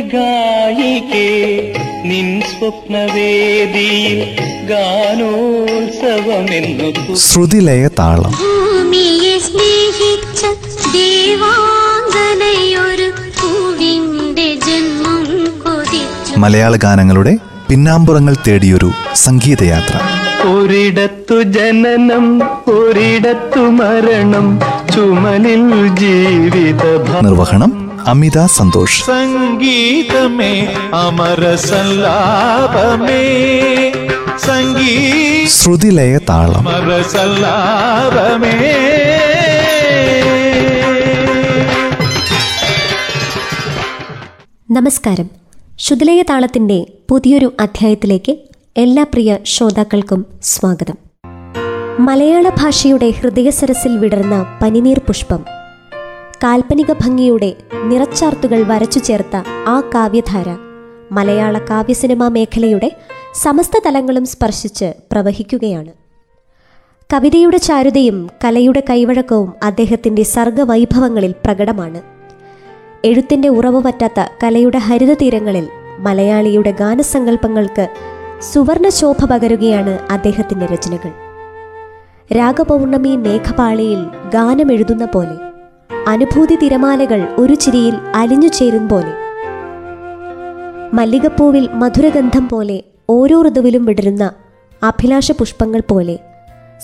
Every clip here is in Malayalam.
ഗായികേ നിൻ സ്വപ്നവേദിയിൽ ഗാനോത്സവമെന്നു ശ്രുതിലയ താളം. ഭൂമിയെ സ്നേഹിച്ച ദേവാംഗനയൊരു പൂവിന്റെ ജന്മം കൊതിച്ചു. മലയാള ഗാനങ്ങളുടെ പിന്നാമ്പുറങ്ങൾ തേടിയൊരു സംഗീതയാത്ര. ഒരിടത്തു ജനനം ഒരിടത്തു മരണം ചുമലിൽ ജീവിത നിർവഹണം അമിത സന്തോഷ്. സംഗീതമേ അമര സല്ലാപമേ സംഗീത ശ്രുതിലയ താളം. അമര സല്ലാപമേ നമസ്കാരം. ശുദ്ധലയ താളത്തിന്റെ പുതിയൊരു അധ്യായത്തിലേക്ക് എല്ലാ പ്രിയ ശ്രോതാക്കൾക്കും സ്വാഗതം. മലയാള ഭാഷയുടെ ഹൃദയസരസിൽ വിടർന്ന പനിനീർ പുഷ്പം. കാൽപ്പനിക ഭംഗിയുടെ നിറച്ചാർത്തുകൾ വരച്ചു ചേർത്ത ആ കാവ്യധാര മലയാള കാവ്യസിനിമാ മേഖലയുടെ സമസ്ത തലങ്ങളും സ്പർശിച്ച് പ്രവഹിക്കുകയാണ്. കവിതയുടെ ചാരുതയും കലയുടെ കൈവഴക്കവും അദ്ദേഹത്തിന്റെ സർഗവൈഭവങ്ങളിൽ പ്രകടമാണ്. എഴുത്തിന്റെ ഉറവ് പറ്റാത്ത കലയുടെ ഹരിത തീരങ്ങളിൽ മലയാളിയുടെ ഗാനസങ്കല്പങ്ങൾക്ക് സുവർണ ശോഭ പകരുകയാണ് അദ്ദേഹത്തിന്റെ രചനകൾ. രാഗപൗർണമി മേഘപാളിയിൽ ഗാനമെഴുതുന്ന പോലെ അനുഭൂതി തിരമാലകൾ ഒരു ചിരിയിൽ അലിഞ്ഞു ചേരും പോലെ. മല്ലികപ്പൂവിൽ മധുരഗന്ധം പോലെ ഓരോ ഋതുവിലും വിടരുന്ന അഭിലാഷ പുഷ്പങ്ങൾ പോലെ.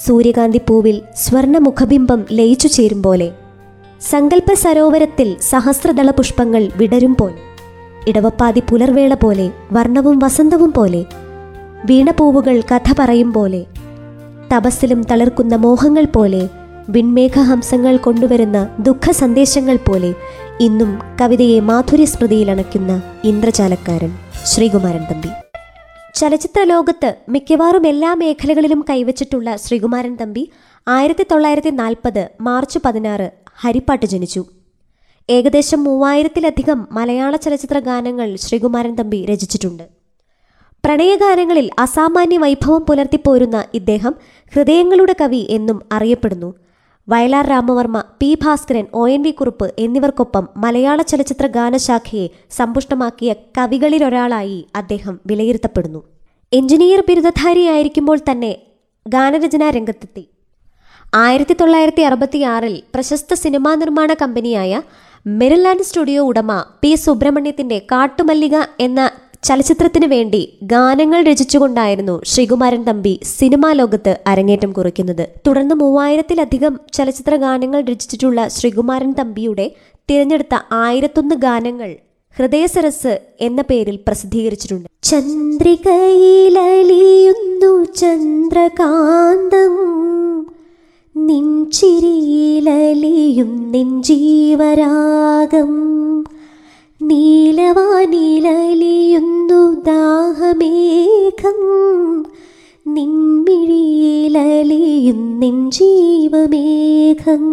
സൂര്യകാന്തി പൂവിൽ സ്വർണമുഖബിംബം ലയിച്ചു ചേരും പോലെ. സങ്കല്പ സരോവരത്തിൽ സഹസ്രദള പുഷ്പങ്ങൾ വിടരും പോലെ ഇടവപ്പാതി പുലർവേള പോലെ വർണവും വസന്തവും പോലെ. വീണപൂവുകൾ കഥ പറയും പോലെ. തപസ്സിലും തളിർക്കുന്ന മോഹങ്ങൾ പോലെ വിൺമേഘഹംസങ്ങൾ കൊണ്ടുവരുന്ന ദുഃഖ സന്ദേശങ്ങൾ പോലെ ഇന്നും കവിതയെ മാധുര്യ സ്മൃതിയിൽ അണയ്ക്കുന്ന ഇന്ദ്രജാലക്കാരൻ ശ്രീകുമാരൻ തമ്പി. ചലച്ചിത്ര ലോകത്ത് മിക്കവാറും എല്ലാ മേഖലകളിലും കൈവച്ചിട്ടുള്ള ശ്രീകുമാരൻ തമ്പി ആയിരത്തി തൊള്ളായിരത്തി നാൽപ്പത് മാർച്ച് പതിനാറ് ഹരിപ്പാട്ട് ജനിച്ചു. ഏകദേശം മൂവായിരത്തിലധികം മലയാള ചലച്ചിത്ര ഗാനങ്ങൾ ശ്രീകുമാരൻ തമ്പി രചിച്ചിട്ടുണ്ട്. പ്രണയഗാനങ്ങളിൽ അസാമാന്യ വൈഭവം പുലർത്തിപ്പോരുന്ന ഇദ്ദേഹം ഹൃദയങ്ങളുടെ കവി എന്നും അറിയപ്പെടുന്നു. Vayalar Ramavarma P Bhaskaran O N V Kurup എന്നിവർക്കൊപ്പം മലയാള ചലച്ചിത്ര ഗാനശാഖയെ സമ്പുഷ്ടമാക്കിയ കവികളിലൊരാളായി അദ്ദേഹം വിലയിരുത്തപ്പെടുന്നു. എഞ്ചിനീയർ ബിരുദധാരിയായിരിക്കുമ്പോൾ തന്നെ ഗാനരചനാ രംഗത്തെത്തി. ആയിരത്തി തൊള്ളായിരത്തി അറുപത്തിയാറിൽ പ്രശസ്ത സിനിമാ നിർമ്മാണ കമ്പനിയായ മെറിലാൻഡ് സ്റ്റുഡിയോ ഉടമ പി സുബ്രഹ്മണ്യത്തിന്റെ കാട്ടുമല്ലിക എന്ന ചലച്ചിത്രത്തിന് വേണ്ടി ഗാനങ്ങൾ രചിച്ചുകൊണ്ടായിരുന്നു ശ്രീകുമാരൻ തമ്പി സിനിമാ ലോകത്ത് അരങ്ങേറ്റം കുറിക്കുന്നത്. തുടർന്ന് മൂവായിരത്തിലധികം ചലച്ചിത്ര ഗാനങ്ങൾ രചിച്ചിട്ടുള്ള ശ്രീകുമാരൻ തമ്പിയുടെ തിരഞ്ഞെടുത്ത ആയിരത്തൊന്ന് ഗാനങ്ങൾ ഹൃദയസരസ് എന്ന പേരിൽ പ്രസിദ്ധീകരിച്ചിട്ടുണ്ട്. ചന്ദ്രികയിലലിയുന്നു ചന്ദ്രകാന്തം നിൻചിരിയിലളിയും നിൻ ജീവരാഗം നീലവാനിലലിയുന്നു നിൻമിഴിയിലലിയും നിൻജീവമേഘം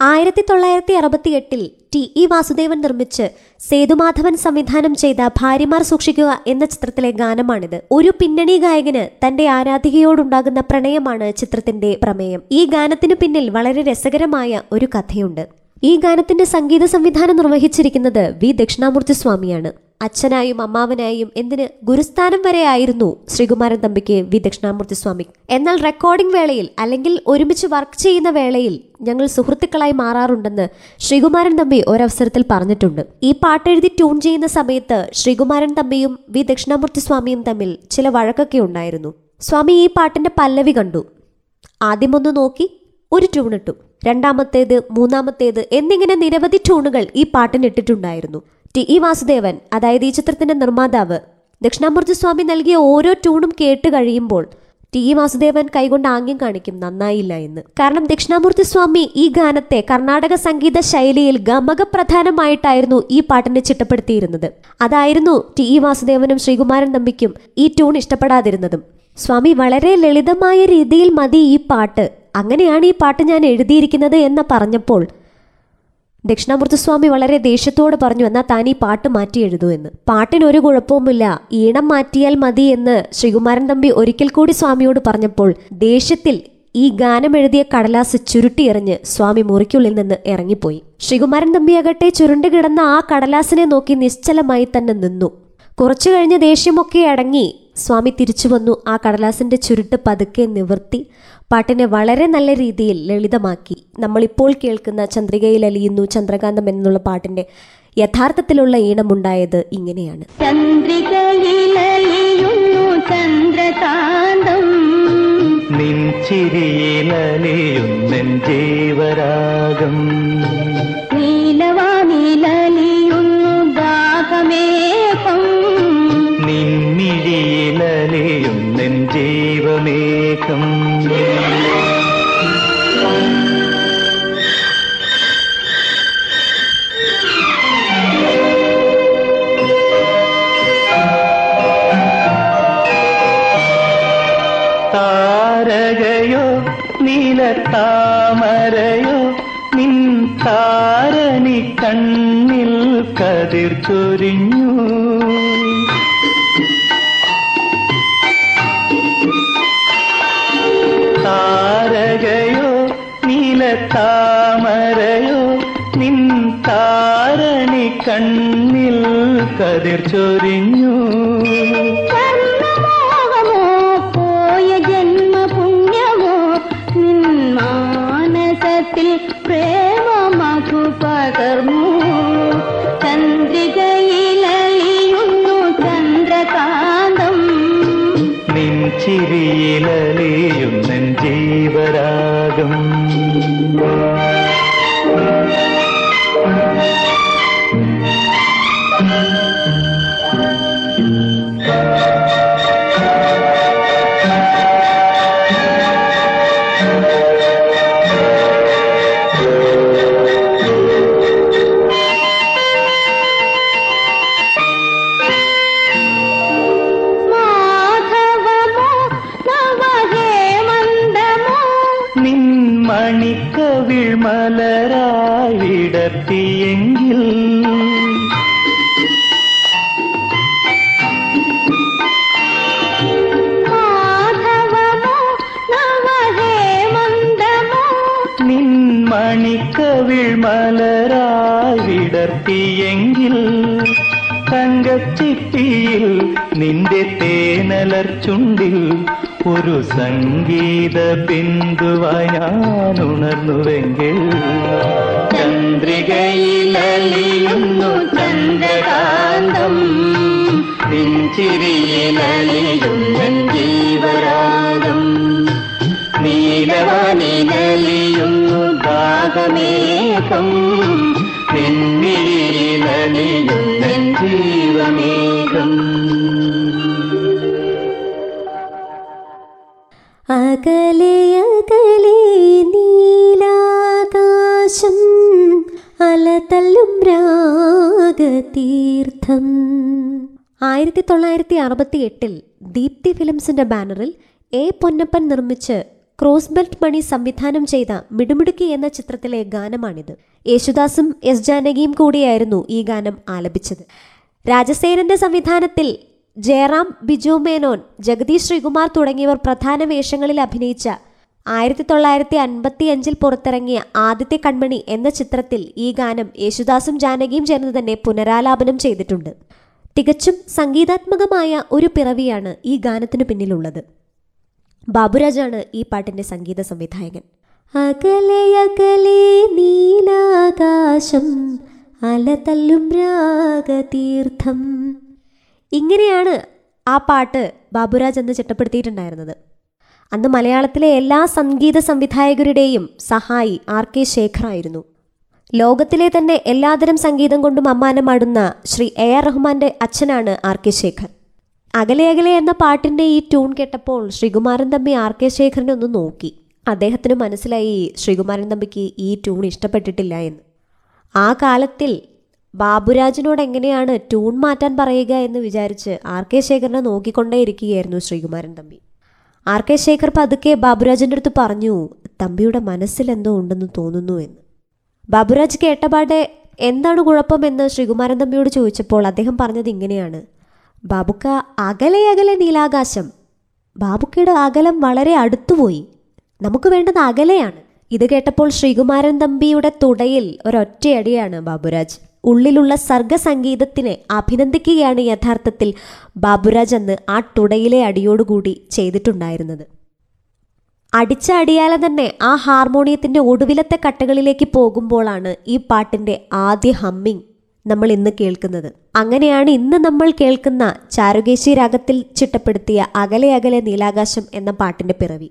ആയിരത്തി തൊള്ളായിരത്തി അറുപത്തി എട്ടിൽ ടി ഇ വാസുദേവൻ നിർമ്മിച്ച് സേതുമാധവൻ സംവിധാനം ചെയ്ത ഭാര്യമാർ സൂക്ഷിക്കുക എന്ന ചിത്രത്തിലെ ഗാനമാണിത്. ഒരു പിന്നണി ഗായകന് തന്റെ ആരാധികയോടുണ്ടാകുന്ന പ്രണയമാണ് ചിത്രത്തിന്റെ പ്രമേയം. ഈ ഗാനത്തിനു പിന്നിൽ വളരെ രസകരമായ ഒരു കഥയുണ്ട്. ഈ ഗാനത്തിന്റെ സംഗീത സംവിധാനം നിർവഹിച്ചിരിക്കുന്നത് വി ദക്ഷിണാമൂർത്തി സ്വാമിയാണ്. അച്ഛനായും അമ്മാവനായും എന്തിന് ഗുരുസ്ഥാനം വരെ ആയിരുന്നു ശ്രീകുമാരൻ തമ്പിക്ക് വി ദക്ഷിണാമൂർത്തി സ്വാമി. എന്നാൽ റെക്കോർഡിംഗ് വേളയിൽ അല്ലെങ്കിൽ ഒരുമിച്ച് വർക്ക് ചെയ്യുന്ന വേളയിൽ ഞങ്ങൾ സുഹൃത്തുക്കളായി മാറാറുണ്ടെന്ന് ശ്രീകുമാരൻ തമ്പി ഒരവസരത്തിൽ പറഞ്ഞിട്ടുണ്ട്. ഈ പാട്ടെഴുതി ട്യൂൺ ചെയ്യുന്ന സമയത്ത് ശ്രീകുമാരൻ തമ്പിയും വി ദക്ഷിണാമൂർത്തി സ്വാമിയും തമ്മിൽ ചില വഴക്കൊക്കെ ഉണ്ടായിരുന്നു. സ്വാമി ഈ പാട്ടിന്റെ പല്ലവി കണ്ടു. ആദ്യമൊന്ന് നോക്കി ഒരു ട്യൂണിട്ടു രണ്ടാമത്തേത് മൂന്നാമത്തേത് എന്നിങ്ങനെ നിരവധി ട്യൂണുകൾ ഈ പാട്ടിന് ഇട്ടിട്ടുണ്ടായിരുന്നു. ടി ഇ വാസുദേവൻ അതായത് ഈ ചിത്രത്തിന്റെ നിർമ്മാതാവ് ദക്ഷിണാമൂർത്തി സ്വാമി നൽകിയ ഓരോ ട്യൂണും കേട്ട് കഴിയുമ്പോൾ ടി ഇ വാസുദേവൻ കൈകൊണ്ട് ആംഗ്യം കാണിക്കും നന്നായില്ല എന്ന്. കാരണം ദക്ഷിണാമൂർത്തി സ്വാമി ഈ ഗാനത്തെ കർണാടക സംഗീത ശൈലിയിൽ ഗമകപ്രധാനമായിട്ടായിരുന്നു ഈ പാട്ടിനെ ചിട്ടപ്പെടുത്തിയിരുന്നത്. അതായിരുന്നു ടി ഇ വാസുദേവനും ശ്രീകുമാരൻ തമ്പിക്കും ഈ ട്യൂൺ ഇഷ്ടപ്പെടാതിരുന്നതും. സ്വാമി വളരെ ലളിതമായ രീതിയിൽ മതി ഈ പാട്ട്. അങ്ങനെയാണ് ഈ പാട്ട് ഞാൻ എഴുതിയിരിക്കുന്നത് എന്ന് പറഞ്ഞപ്പോൾ ദക്ഷിണാമൂർത്തി സ്വാമി വളരെ ദേഷ്യത്തോട് പറഞ്ഞു എന്നാൽ താൻ ഈ പാട്ട് മാറ്റി എഴുതൂ എന്ന്. പാട്ടിന് ഒരു കുഴപ്പവുമില്ല. ഈണം മാറ്റിയാൽ മതി എന്ന് ശ്രീകുമാരൻ തമ്പി ഒരിക്കൽ കൂടി സ്വാമിയോട് പറഞ്ഞപ്പോൾ ദേഷ്യത്തിൽ ഈ ഗാനം എഴുതിയ കടലാസ് ചുരുട്ടിയെറിഞ്ഞ് സ്വാമി മുറിക്കുള്ളിൽ നിന്ന് ഇറങ്ങിപ്പോയി. ശ്രീകുമാരൻ തമ്പിയാകട്ടെ ചുരുണ്ടു കിടന്ന ആ കടലാസിനെ നോക്കി നിശ്ചലമായി തന്നെ നിന്നു. കുറച്ചു കഴിഞ്ഞ് ദേഷ്യമൊക്കെ അടങ്ങി സ്വാമി തിരിച്ചു വന്നു. ആ കടലാസിന്റെ ചുരുട്ട് പതുക്കെ നിവർത്തി. പാട്ടിനെ വളരെ നല്ല രീതിയിൽ ലളിതമാക്കി. നമ്മളിപ്പോൾ കേൾക്കുന്ന ചന്ദ്രികയിൽ അലിയുന്നു ചന്ദ്രകാന്തം എന്നുള്ള പാട്ടിന്റെ യഥാർത്ഥത്തിലുള്ള ഈണമുണ്ടായത് ഇങ്ങനെയാണ്. ചന്ദ്രകാന്തം. നിൻ നീലിയുന്നു ജീവരാഗം. ദാഹമേകം നിൻമിഴിയിലലിയുന്നെൻ ജീവമേഘം. താരകയോ നീലത്താമരയോ നിൻ താരണി കണ്ണിൽ കതിർ ചൊരിഞ്ഞു. കണ്ണിൽ കതിർ ചൊരിഞ്ഞു. കർമ്മമോഹമോ പോയ ജന്മപുണ്യമോ നിൻ മാനസത്തിൽ പ്രേമമധു പകർന്നു. ചന്ദ്രികയിലലിയുന്നു ചന്ദ്രകാന്തം. നിൻ ചിരിയിലലിയുന്നെൻ ജീവരാഗം. നിൻ മണിക്കവിൾ മലരായി വിടർത്തിയെങ്കിൽ തങ്കച്ചിപ്പിയിൽ നിന്റെ തേനലർ ചുണ്ടിൽ ഒരു സംഗീത ബിന്ദുവായി ഞാൻ ഉണർന്നുവെങ്കിൽ ചന്ദ്രികയിലലിയുന്നു ചന്ദ്രകാന്തം ജീവരാഗം. നീലവാനിലലിയുന്നു ദാഹമേഘം പിന്നിലലിയുന്നൻ ജീവമേഘം അകലെ അകലെ നീലാകാശം അലതല്ലും രാഗതീർത്ഥം. ആയിരത്തി തൊള്ളായിരത്തി അറുപത്തി എട്ടിൽ ദീപ്തി ഫിലിംസിന്റെ ബാനറിൽ എ പൊന്നപ്പൻ നിർമ്മിച്ച് ക്രോസ് ബെൽറ്റ് മണി സംവിധാനം ചെയ്ത മിടുമിടുക്കി എന്ന ചിത്രത്തിലെ ഗാനമാണിത്. യേശുദാസും എസ് ജാനകിയും കൂടിയായിരുന്നു ഈ ഗാനം ആലപിച്ചത്. രാജസേനന്റെ സംവിധാനത്തിൽ ജയറാം ബിജു മേനോൻ ജഗദീഷ് ശ്രീകുമാർ തുടങ്ങിയവർ പ്രധാന വേഷങ്ങളിൽ അഭിനയിച്ച ആയിരത്തി തൊള്ളായിരത്തി അൻപത്തി അഞ്ചിൽ പുറത്തിറങ്ങിയ ആദ്യത്തെ കൺമണി എന്ന ചിത്രത്തിൽ ഈ ഗാനം യേശുദാസും ജാനകിയും ചേർന്ന് തന്നെ പുനരാലാപനം ചെയ്തിട്ടുണ്ട്. തികച്ചും സംഗീതാത്മകമായ ഒരു പിറവിയാണ് ഈ ഗാനത്തിനു പിന്നിലുള്ളത്. ബാബുരാജാണ് ഈ പാട്ടിന്റെ സംഗീത സംവിധായകൻ. അകലെ അകലെ നീലാകാശം അലതല്ലും രാഗതീർത്ഥം. ഇങ്ങനെയാണ് ആ പാട്ട് ബാബുരാജ് എന്ന് ചിട്ടപ്പെടുത്തിയിട്ടുണ്ടായിരുന്നത്. അന്ന് മലയാളത്തിലെ എല്ലാ സംഗീത സംവിധായകരുടെയും സഹായി ആർ കെ ശേഖറായിരുന്നു ലോകത്തിലെ തന്നെ എല്ലാതരം സംഗീതം കൊണ്ടും അമ്മാനമാടുന്ന ശ്രീ എ ആർ റഹ്മാന്റെ അച്ഛനാണ് ആർ കെ ശേഖർ. അകലെ അകലെ എന്ന പാട്ടിന്റെ ഈ ട്യൂൺ കേട്ടപ്പോൾ ശ്രീകുമാരൻ തമ്പി ആർ കെ ശേഖരനെ ഒന്ന് നോക്കി. അദ്ദേഹത്തിന് മനസ്സിലായി ശ്രീകുമാരൻ തമ്പിക്ക് ഈ ട്യൂൺ ഇഷ്ടപ്പെട്ടിട്ടില്ല എന്ന്. ആ കാലത്തിൽ ബാബുരാജിനോട് എങ്ങനെയാണ് ട്യൂൺ മാറ്റാൻ പറയുക എന്ന് വിചാരിച്ച് ആർ കെ ശേഖരനെ നോക്കിക്കൊണ്ടേ ഇരിക്കുകയായിരുന്നു ശ്രീകുമാരൻ തമ്പി. ആർ കെ ശേഖർ പതുക്കെ ബാബുരാജിന്റെ അടുത്ത് പറഞ്ഞു തമ്പിയുടെ മനസ്സിൽ എന്തോ ഉണ്ടെന്ന് തോന്നുന്നു എന്ന്. ബാബുരാജ് കേട്ടപാടെ എന്താണ് കുഴപ്പമെന്ന് ശ്രീകുമാരൻ തമ്പിയോട് ചോദിച്ചപ്പോൾ അദ്ദേഹം പറഞ്ഞത് ഇങ്ങനെയാണ്. ബാബുക്ക അകലെ അകലെ നീലാകാശം. ബാബുക്കയുടെ അകലം വളരെ അടുത്തുപോയി. നമുക്ക് വേണ്ടത് അകലെയാണ്. ഇത് കേട്ടപ്പോൾ ശ്രീകുമാരൻ തമ്പിയുടെ തുടയിൽ ഒരൊറ്റയടിയാണ് ബാബുരാജ്. ഉള്ളിലുള്ള സർഗസംഗീതത്തിനെ അഭിനന്ദിക്കുകയാണ് യഥാർത്ഥത്തിൽ ബാബുരാജ് അന്ന് ആ തുടയിലെ അടിയോടുകൂടി ചെയ്തിട്ടുണ്ടായിരുന്നത്. അടിച്ച അടിയാലെ തന്നെ ആ ഹാർമോണിയത്തിന്റെ ഒടുവിലത്തെ കട്ടകളിലേക്ക് പോകുമ്പോഴാണ് ഈ പാട്ടിന്റെ ആദ്യ ഹമ്മിങ്. നമ്മൾ ഇന്ന് കേൾക്കുന്നത്. അങ്ങനെയാണ് ഇന്ന് നമ്മൾ കേൾക്കുന്ന ചാരുകേശി രാഗത്തിൽ ചിട്ടപ്പെടുത്തിയ അകലെ അകലെ നീലാകാശം എന്ന പാട്ടിന്റെ പിറവി.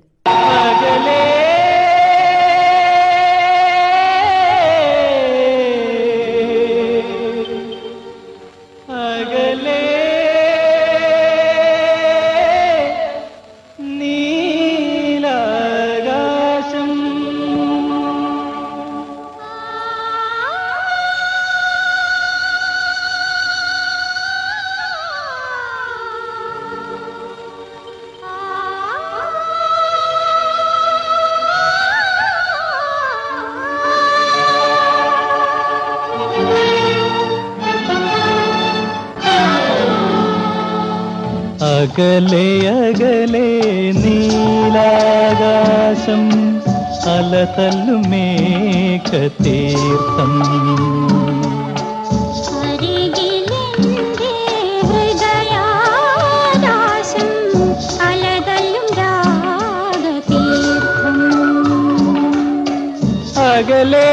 അകലെ അകലെ നീലാകാശം അലതല്ലും മേഘതീർത്ഥം. അരികിലെന്റെ ഹൃദയാകാശം അലതല്ലും രാഗതീർത്ഥം. അകലെ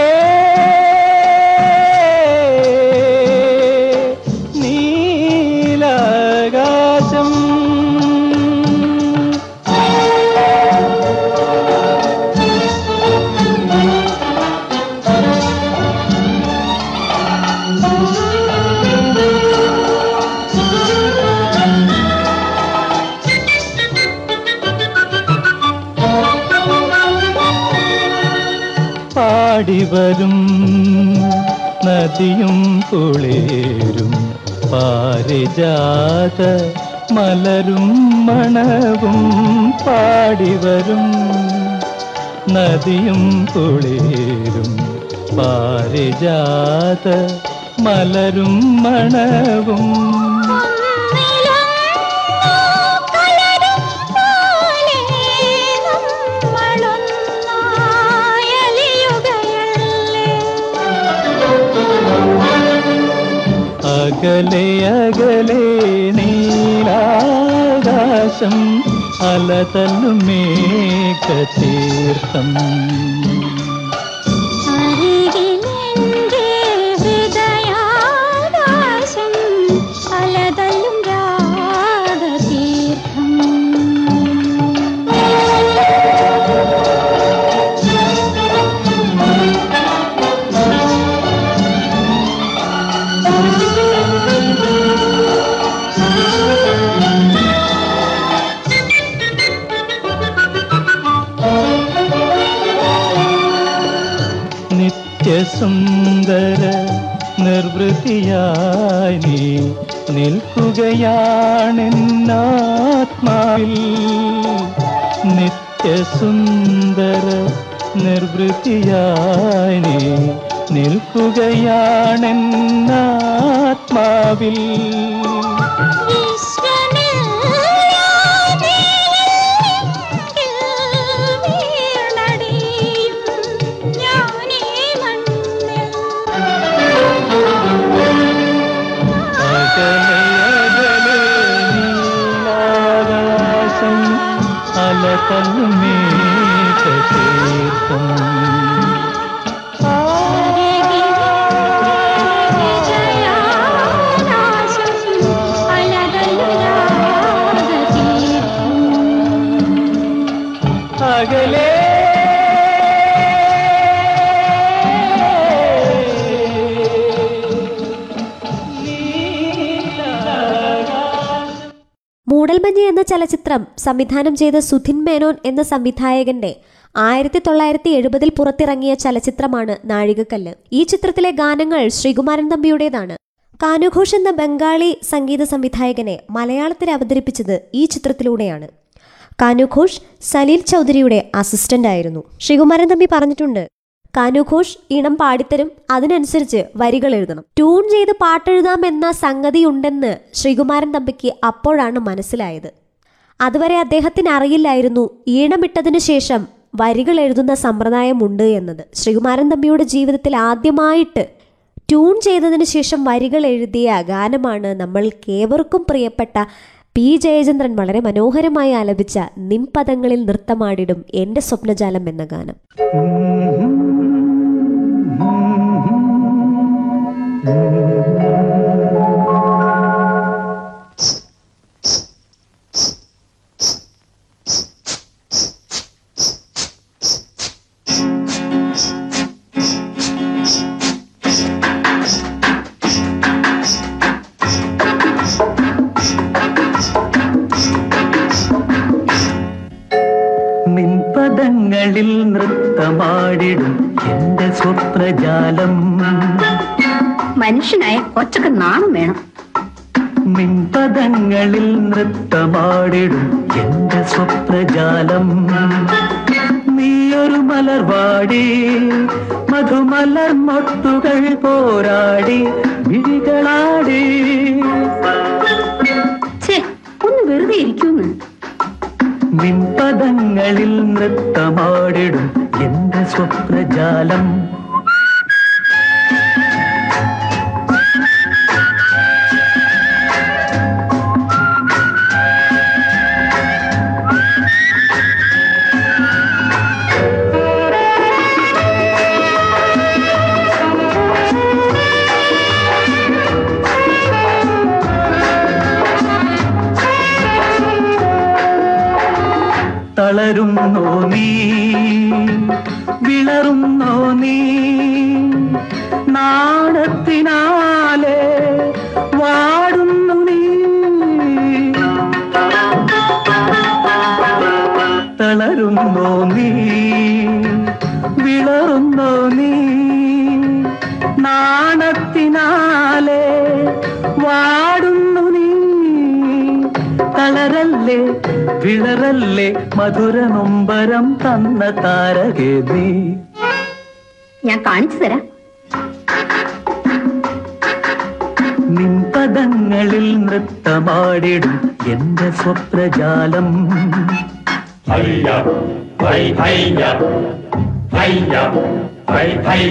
പാടിവരും നദിയും പുളേരും പാരിജാത മലരും മണവും പാടിവരും നദിയും പുളേരും പാരിജാത മലരും മണവും അകലെ അകലെ നീലാകാശം അലതല്ലും മേഘതീർത്ഥം നിർവൃതിയായി നീ നിൽക്കുകയാണെന്നാത്മാവിൽ. നിത്യസുന്ദര നിർവൃത്തിയായി നീ നിൽക്കുകയാണെന്നാത്മാവിൽ. അലതല്ലും മേഘതീർത്ഥം അകലെ മൂടൽമഞ്ഞ് ചലച്ചിത്രം സംവിധാനം ചെയ്ത സുധിൻ മേനോൻ എന്ന സംവിധായകന്റെ ആയിരത്തി തൊള്ളായിരത്തി എഴുപതിൽ പുറത്തിറങ്ങിയ ചലച്ചിത്രമാണ് നാഴികക്കല്ല്. ഈ ചിത്രത്തിലെ ഗാനങ്ങൾ ശ്രീകുമാരൻ തമ്പിയുടേതാണ്. കാനുഘോഷ് എന്ന ബംഗാളി സംഗീത സംവിധായകനെ മലയാളത്തിൽ അവതരിപ്പിച്ചത് ഈ ചിത്രത്തിലൂടെയാണ്. കാനുഘോഷ് സലീൽ ചൗധരിയുടെ അസിസ്റ്റന്റ് ആയിരുന്നു. ശ്രീകുമാരൻ തമ്പി പറഞ്ഞിട്ടുണ്ട് കാനുഘോഷ് ഈണം പാടിത്തരും അതിനനുസരിച്ച് വരികൾ എഴുതണം. ട്യൂൺ ചെയ്ത് പാട്ടെഴുതാം എന്ന സംഗതി ഉണ്ടെന്ന് ശ്രീകുമാരൻ തമ്പിക്ക് അപ്പോഴാണ് മനസ്സിലായത്. അതുവരെ അദ്ദേഹത്തിന് അറിയില്ലായിരുന്നു ഈണമിട്ടതിനു ശേഷം വരികൾ എഴുതുന്ന സമ്പ്രദായമുണ്ട് എന്നത് ശ്രീകുമാരൻ തമ്പിയുടെ ജീവിതത്തിൽ ആദ്യമായിട്ട് ട്യൂൺ ചെയ്തതിന് ശേഷം വരികൾ എഴുതിയ ഗാനമാണ് നമ്മൾ നമ്മൾക്കേവർക്കും പ്രിയപ്പെട്ട പി ജയചന്ദ്രൻ വളരെ മനോഹരമായി ആലപിച്ച നിൻപദങ്ങളിൽ നൃത്തമാടിടും എന്റെ സ്വപ്നജാലം എന്ന ഗാനം നിൻപദങ്ങളിൽ നൃത്തമാടിടും എന്റെ സ്വപ്നജാലം. മനുഷ്യനായ ഒറ്റയ്ക്ക് നാണം വേണം. മിൻപദങ്ങളിൽ നൃത്തമാടിടും എന്റെ സ്വപ്നജാലം. നീയൊരു മലർവാടി മധുമലർ മൊട്ടുകൾ പോരാടി വിഴികളാടി. ഒന്ന് വെറുതെ ഇരിക്കൂന്ന്. നിൻപദങ്ങളിൽ നൃത്തമാടിടും. എന്റെ സ്വപ്നജാലം? തളരുന്നോ നീ? വിളറുന്നോ നീ? നാണത്തിനാലെ വാടുന്നു നീ. തളരുന്നോ നീ? വിളറുന്നോ നീ? നാണത്തിനാലെ വാടുന്നു നീ. തളരല്ലേ വിളറല്ലേ മധുര നൊമ്പരം തന്ന താരകേ നീ ഞാൻ കാണിച്ചു തരാം. നിൻപദങ്ങളിൽ നൃത്തമാടിടും എന്റെ സ്വപ്രജാലം ഹൈ ഹൈ ഹൈ ഹൈ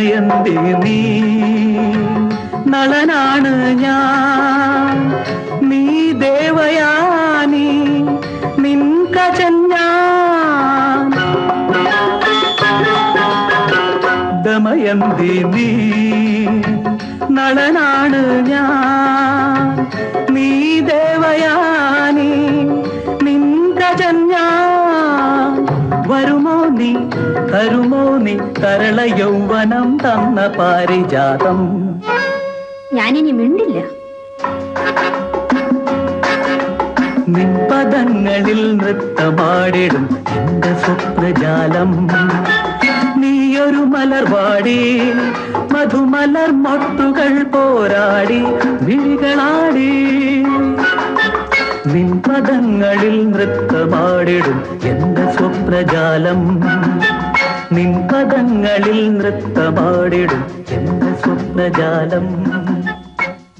ദമയന്തി നീ. നളനാണ് ഞാൻ. നീ ദേവയാനി. നിൻ കജൻ ദമയന്തി നീ. നളനാണ് ഞാൻ. നീ ദേവയാനി. നിൻ കജൻ വരുമോ നീ? തരള യൗവനം തന്ന പാരിജാതം. ഞാനിനി മിണ്ടില്ല. നിൻപദങ്ങളിൽ നൃത്തമാടിടും എന്റെ സ്വപ്നജാലം. നീയൊരു മലർവാടി മധുമലർ മൊട്ടുകൾ പോരാടി വിഴികളാടി. നിൻപദങ്ങളിൽ നൃത്തമാടിടും എന്റെ സ്വപ്നജാലം. നിൻപദങ്ങളിൽ നൃത്തമാടിടും എന്റെ സ്വപ്നജാലം.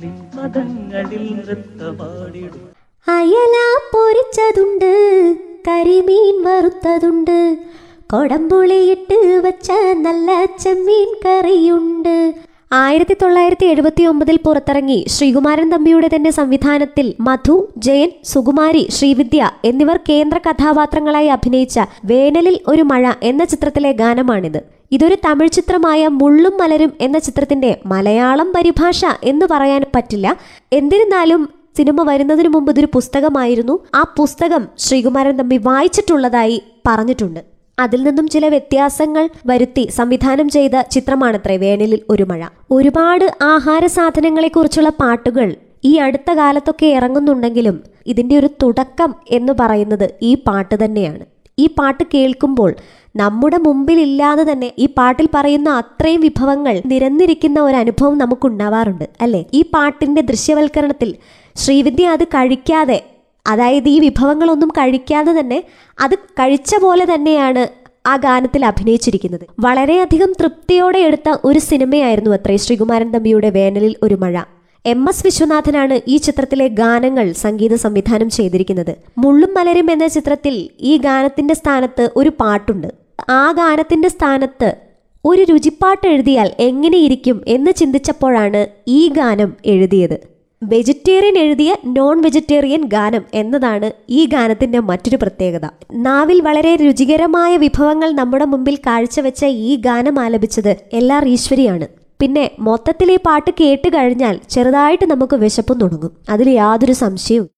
നിൻപദങ്ങളിൽ നൃത്തമാടിടും. അയല പൊരിച്ചതുണ്ട് കരിമീൻ വറുത്തതുണ്ട് കൊടമ്പുളിയിട്ട് വച്ച നല്ല ചെമ്മീൻ കറിയുണ്ട്. ആയിരത്തി തൊള്ളായിരത്തി എഴുപത്തി ഒമ്പതിൽ പുറത്തിറങ്ങി ശ്രീകുമാരൻ തമ്പിയുടെ തന്നെ സംവിധാനത്തിൽ മധു ജയൻ സുകുമാരി ശ്രീവിദ്യ എന്നിവർ കേന്ദ്ര കഥാപാത്രങ്ങളായി അഭിനയിച്ച വേനലിൽ ഒരു മഴ എന്ന ചിത്രത്തിലെ ഗാനമാണിത്. ഇതൊരു തമിഴ് ചിത്രമായ മുള്ളും മലരും എന്ന ചിത്രത്തിന്റെ മലയാളം പരിഭാഷ എന്ന് പറയാൻ പറ്റില്ല. എന്നിരുന്നാലും സിനിമ വരുന്നതിന് മുമ്പ് ഇതൊരു പുസ്തകമായിരുന്നു. ആ പുസ്തകം ശ്രീകുമാരൻ തമ്പി വായിച്ചിട്ടുള്ളതായി പറഞ്ഞിട്ടുണ്ട്. അതിൽ നിന്നും ചില വ്യത്യാസങ്ങൾ വരുത്തി സംവിധാനം ചെയ്ത ചിത്രമാണത്രേ വേനലിൽ ഒരു മഴ. ഒരുപാട് ആഹാര സാധനങ്ങളെക്കുറിച്ചുള്ള പാട്ടുകൾ ഈ അടുത്ത കാലത്തൊക്കെ ഇറങ്ങുന്നുണ്ടെങ്കിലും ഇതിന്റെ ഒരു തുടക്കം എന്ന് പറയുന്നത് ഈ പാട്ട് തന്നെയാണ്. ഈ പാട്ട് കേൾക്കുമ്പോൾ നമ്മുടെ മുമ്പിൽ ഇല്ലാതെ തന്നെ ഈ പാട്ടിൽ പറയുന്ന അത്രയും വിഭവങ്ങൾ നിരന്നിരിക്കുന്ന ഒരു അനുഭവം നമുക്കുണ്ടാവാറുണ്ട് അല്ലേ? ഈ പാട്ടിന്റെ ദൃശ്യവൽക്കരണത്തിൽ ശ്രീവിദ്യ അത് കഴിക്കാതെ അതായത് ഈ വിഭവങ്ങളൊന്നും കഴിക്കാതെ തന്നെ അത് കഴിച്ച പോലെ തന്നെയാണ് ആ ഗാനത്തിൽ അഭിനയിച്ചിരിക്കുന്നത്. വളരെയധികം തൃപ്തിയോടെ എടുത്ത ഒരു സിനിമയായിരുന്നു അത്രേ. ശ്രീകുമാരൻ തമ്പിയുടെ വേനലിൽ ഒരു മഴ. എം എസ് വിശ്വനാഥനാണ് ഈ ചിത്രത്തിലെ ഗാനങ്ങൾ സംഗീത സംവിധാനം ചെയ്തിരിക്കുന്നത്. മുള്ളും മലരും എന്ന ചിത്രത്തിൽ ഈ ഗാനത്തിന്റെ സ്ഥാനത്ത് ഒരു പാട്ടുണ്ട്. ആ ഗാനത്തിന്റെ സ്ഥാനത്ത് ഒരു രുചിപ്പാട്ട് എഴുതിയാൽ എങ്ങനെയിരിക്കും എന്ന് ചിന്തിച്ചപ്പോഴാണ് ഈ ഗാനം എഴുതിയത്. വെജിറ്റേറിയൻ എഴുതിയ നോൺ വെജിറ്റേറിയൻ ഗാനം എന്നതാണ് ഈ ഗാനത്തിന്റെ മറ്റൊരു പ്രത്യേകത. നാവിൽ വളരെ രുചികരമായ വിഭവങ്ങൾ നമ്മുടെ മുമ്പിൽ കാഴ്ചവെച്ച ഈ ഗാനം ആലപിച്ചത് എല്ലാ ഈശ്വരിയാണ്. പിന്നെ മൊത്തത്തിൽ ഈ പാട്ട് കേട്ട് കഴിഞ്ഞാൽ ചെറുതായിട്ട് നമുക്ക് വിശപ്പും തുടങ്ങും. അതിൽ യാതൊരു സംശയവും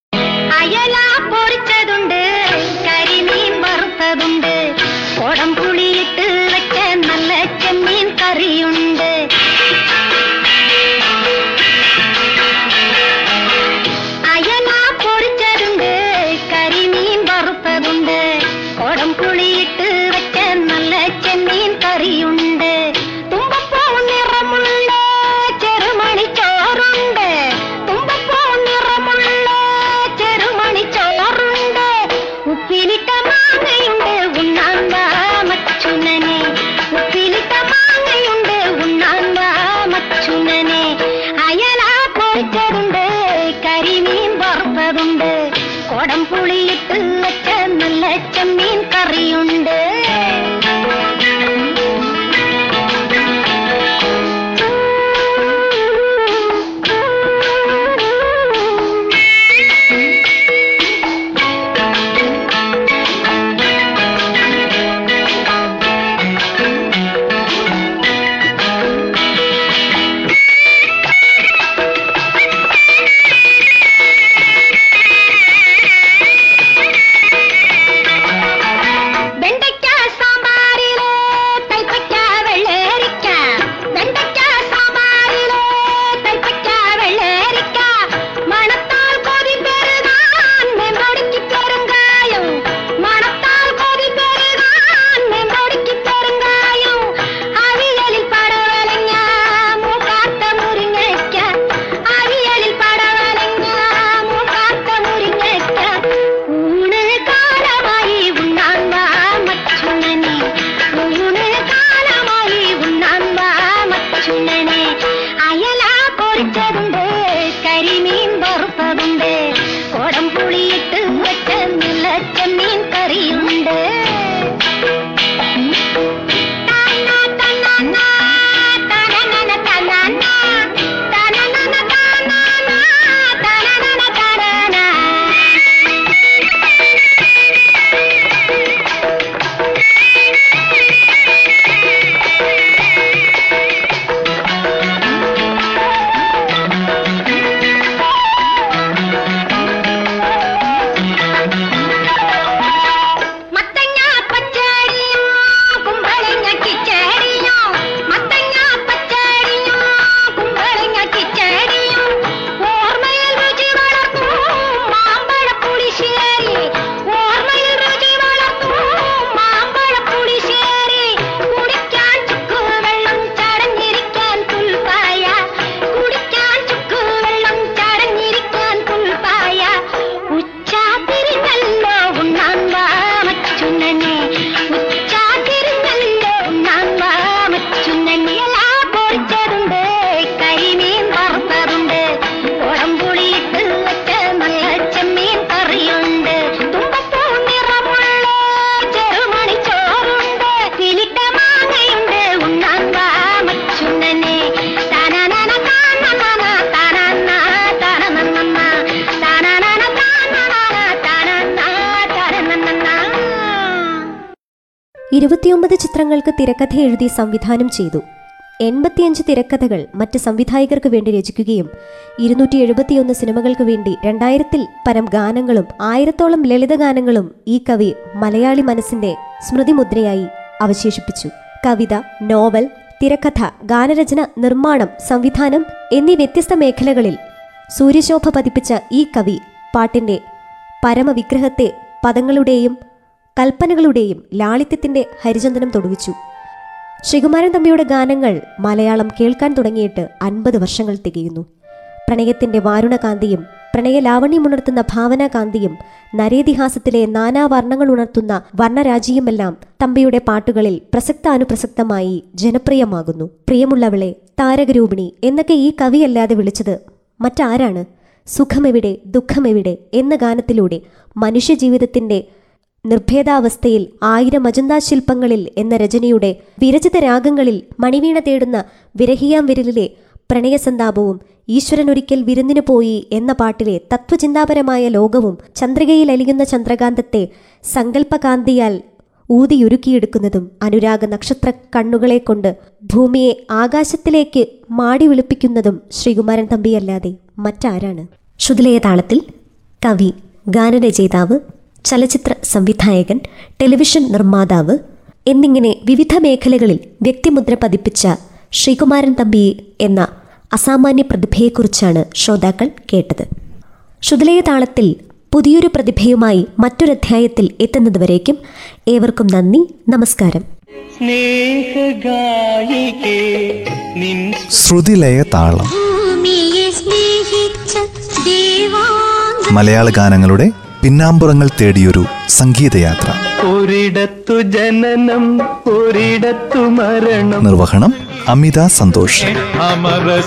നല്ല മീൻ കറിയുണ്ട്. ഇരുപത്തിയൊമ്പത് ചിത്രങ്ങൾക്ക് തിരക്കഥ എഴുതി സംവിധാനം ചെയ്തു. എൺപത്തിയഞ്ച് തിരക്കഥകൾ മറ്റ് സംവിധായകർക്ക് വേണ്ടി രചിക്കുകയും ഇരുന്നൂറ്റി എഴുപത്തിയൊന്ന് സിനിമകൾക്ക് വേണ്ടി രണ്ടായിരത്തിൽ പരം ഗാനങ്ങളും ആയിരത്തോളം ലളിതഗാനങ്ങളും ഈ കവി മലയാളി മനസ്സിന്റെ സ്മൃതിമുദ്രയായി അവശേഷിപ്പിച്ചു. കവിത നോവൽ തിരക്കഥ ഗാനരചന നിർമ്മാണം സംവിധാനം എന്നീ വ്യത്യസ്ത മേഖലകളിൽ സൂര്യശോഭ പതിപ്പിച്ച ഈ കവി പാട്ടിന്റെ പരമവിഗ്രഹത്തെ പദങ്ങളുടെയും കൽപ്പനകളുടെയും ലാളിത്യത്തിന്റെ ഹരിചന്ദനം തൊടുവിച്ചു. ശ്രീകുമാരൻ തമ്പിയുടെ ഗാനങ്ങൾ മലയാളം കേൾക്കാൻ തുടങ്ങിയിട്ട് അൻപത് വർഷങ്ങൾ തികയുന്നു. പ്രണയത്തിന്റെ വാരുണകാന്തിയും പ്രണയ പ്രണയലാവണ്യമുണർത്തുന്ന ഭാവനാകാന്തിയും നരേതിഹാസത്തിലെ നാനാവർണങ്ങൾ ഉണർത്തുന്ന വർണരാജിയുമെല്ലാം തമ്പിയുടെ പാട്ടുകളിൽ പ്രസക്താനുപ്രസക്തമായി ജനപ്രിയമാകുന്നു. പ്രിയമുള്ളവളെ താരകരൂപിണി എന്നൊക്കെ ഈ കവിയല്ലാതെ വിളിച്ചത് മറ്റാരാണ്? സുഖമെവിടെ ദുഃഖമെവിടെ എന്ന ഗാനത്തിലൂടെ മനുഷ്യജീവിതത്തിന്റെ നിർഭേദാവസ്ഥയിൽ ആയിരം അജന്താ ശില്പങ്ങളിൽ എന്ന രചനയുടെ വിരചിത രാഗങ്ങളിൽ മണിവീണ തേടുന്ന വിരഹിയാം വിരലിലെ പ്രണയസന്താപവും ഈശ്വരൻ ഒരിക്കൽ വിരുന്നിനു പോയി എന്ന പാട്ടിലെ തത്വചിന്താപരമായ ലോകവും ചന്ദ്രികയിൽ അലിയുന്ന ചന്ദ്രകാന്തത്തെ സങ്കല്പകാന്തിയാൽ ഊതിയുരുക്കിയെടുക്കുന്നതും അനുരാഗ നക്ഷത്ര കണ്ണുകളെ കൊണ്ട് ഭൂമിയെ ആകാശത്തിലേക്ക് മാടി വിളിപ്പിക്കുന്നതും ശ്രീകുമാരൻ തമ്പിയല്ലാതെ മറ്റാരാണ്? ശുദ്ധലയ താളത്തിൽ കവി ഗാനരചയിതാവ് ചലച്ചിത്ര സംവിധായകൻ ടെലിവിഷൻ നിർമ്മാതാവ് എന്നിങ്ങനെ വിവിധ മേഖലകളിൽ വ്യക്തിമുദ്ര പതിപ്പിച്ച ശ്രീകുമാരൻ തമ്പി എന്ന അസാമാന്യ പ്രതിഭയെക്കുറിച്ചാണ് ശ്രോതാക്കൾ കേട്ടത്. ശ്രുതിലയ താളത്തിൽ പുതിയൊരു പ്രതിഭയുമായി മറ്റൊരധ്യായത്തിൽ എത്തുന്നതുവരേക്കും ഏവർക്കും നന്ദി നമസ്കാരം. സ്നേഹഗായികേ നിൻ ശ്രുതിലയ താളം മലയാള ഗാനങ്ങളുടെ പിന്നാമ്പുറങ്ങൾ തേടിയൊരു സംഗീതയാത്ര. ഒരിടത്തു ജനനം ഒരിടത്തു മരണം. നിർവഹണം അമിത സന്തോഷ്. അമര